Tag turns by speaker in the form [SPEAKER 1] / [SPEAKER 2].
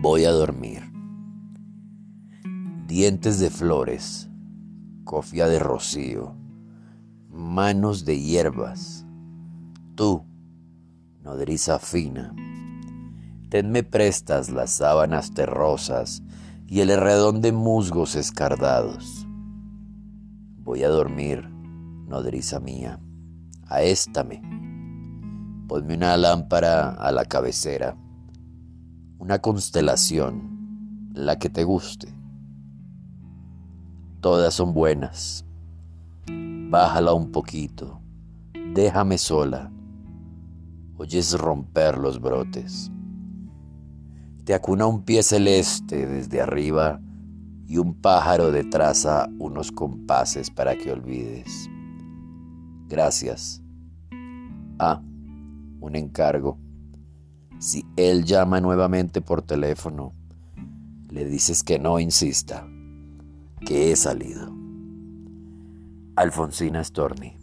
[SPEAKER 1] Voy a dormir. Dientes de flores, cofia de rocío, manos de hierbas. Tú, nodriza fina, tenme prestas las sábanas terrosas y el herredón de musgos escardados. Voy a dormir, nodriza mía, aéstame. Ponme una lámpara a la cabecera, una constelación, la que te guste. Todas son buenas. Bájala un poquito, déjame sola. Oyes romper los brotes. Te acuna un pie celeste desde arriba y un pájaro de traza unos compases para que olvides. Gracias. Ah, un encargo. Si él llama nuevamente por teléfono, le dices que no insista, que he salido. Alfonsina Storni.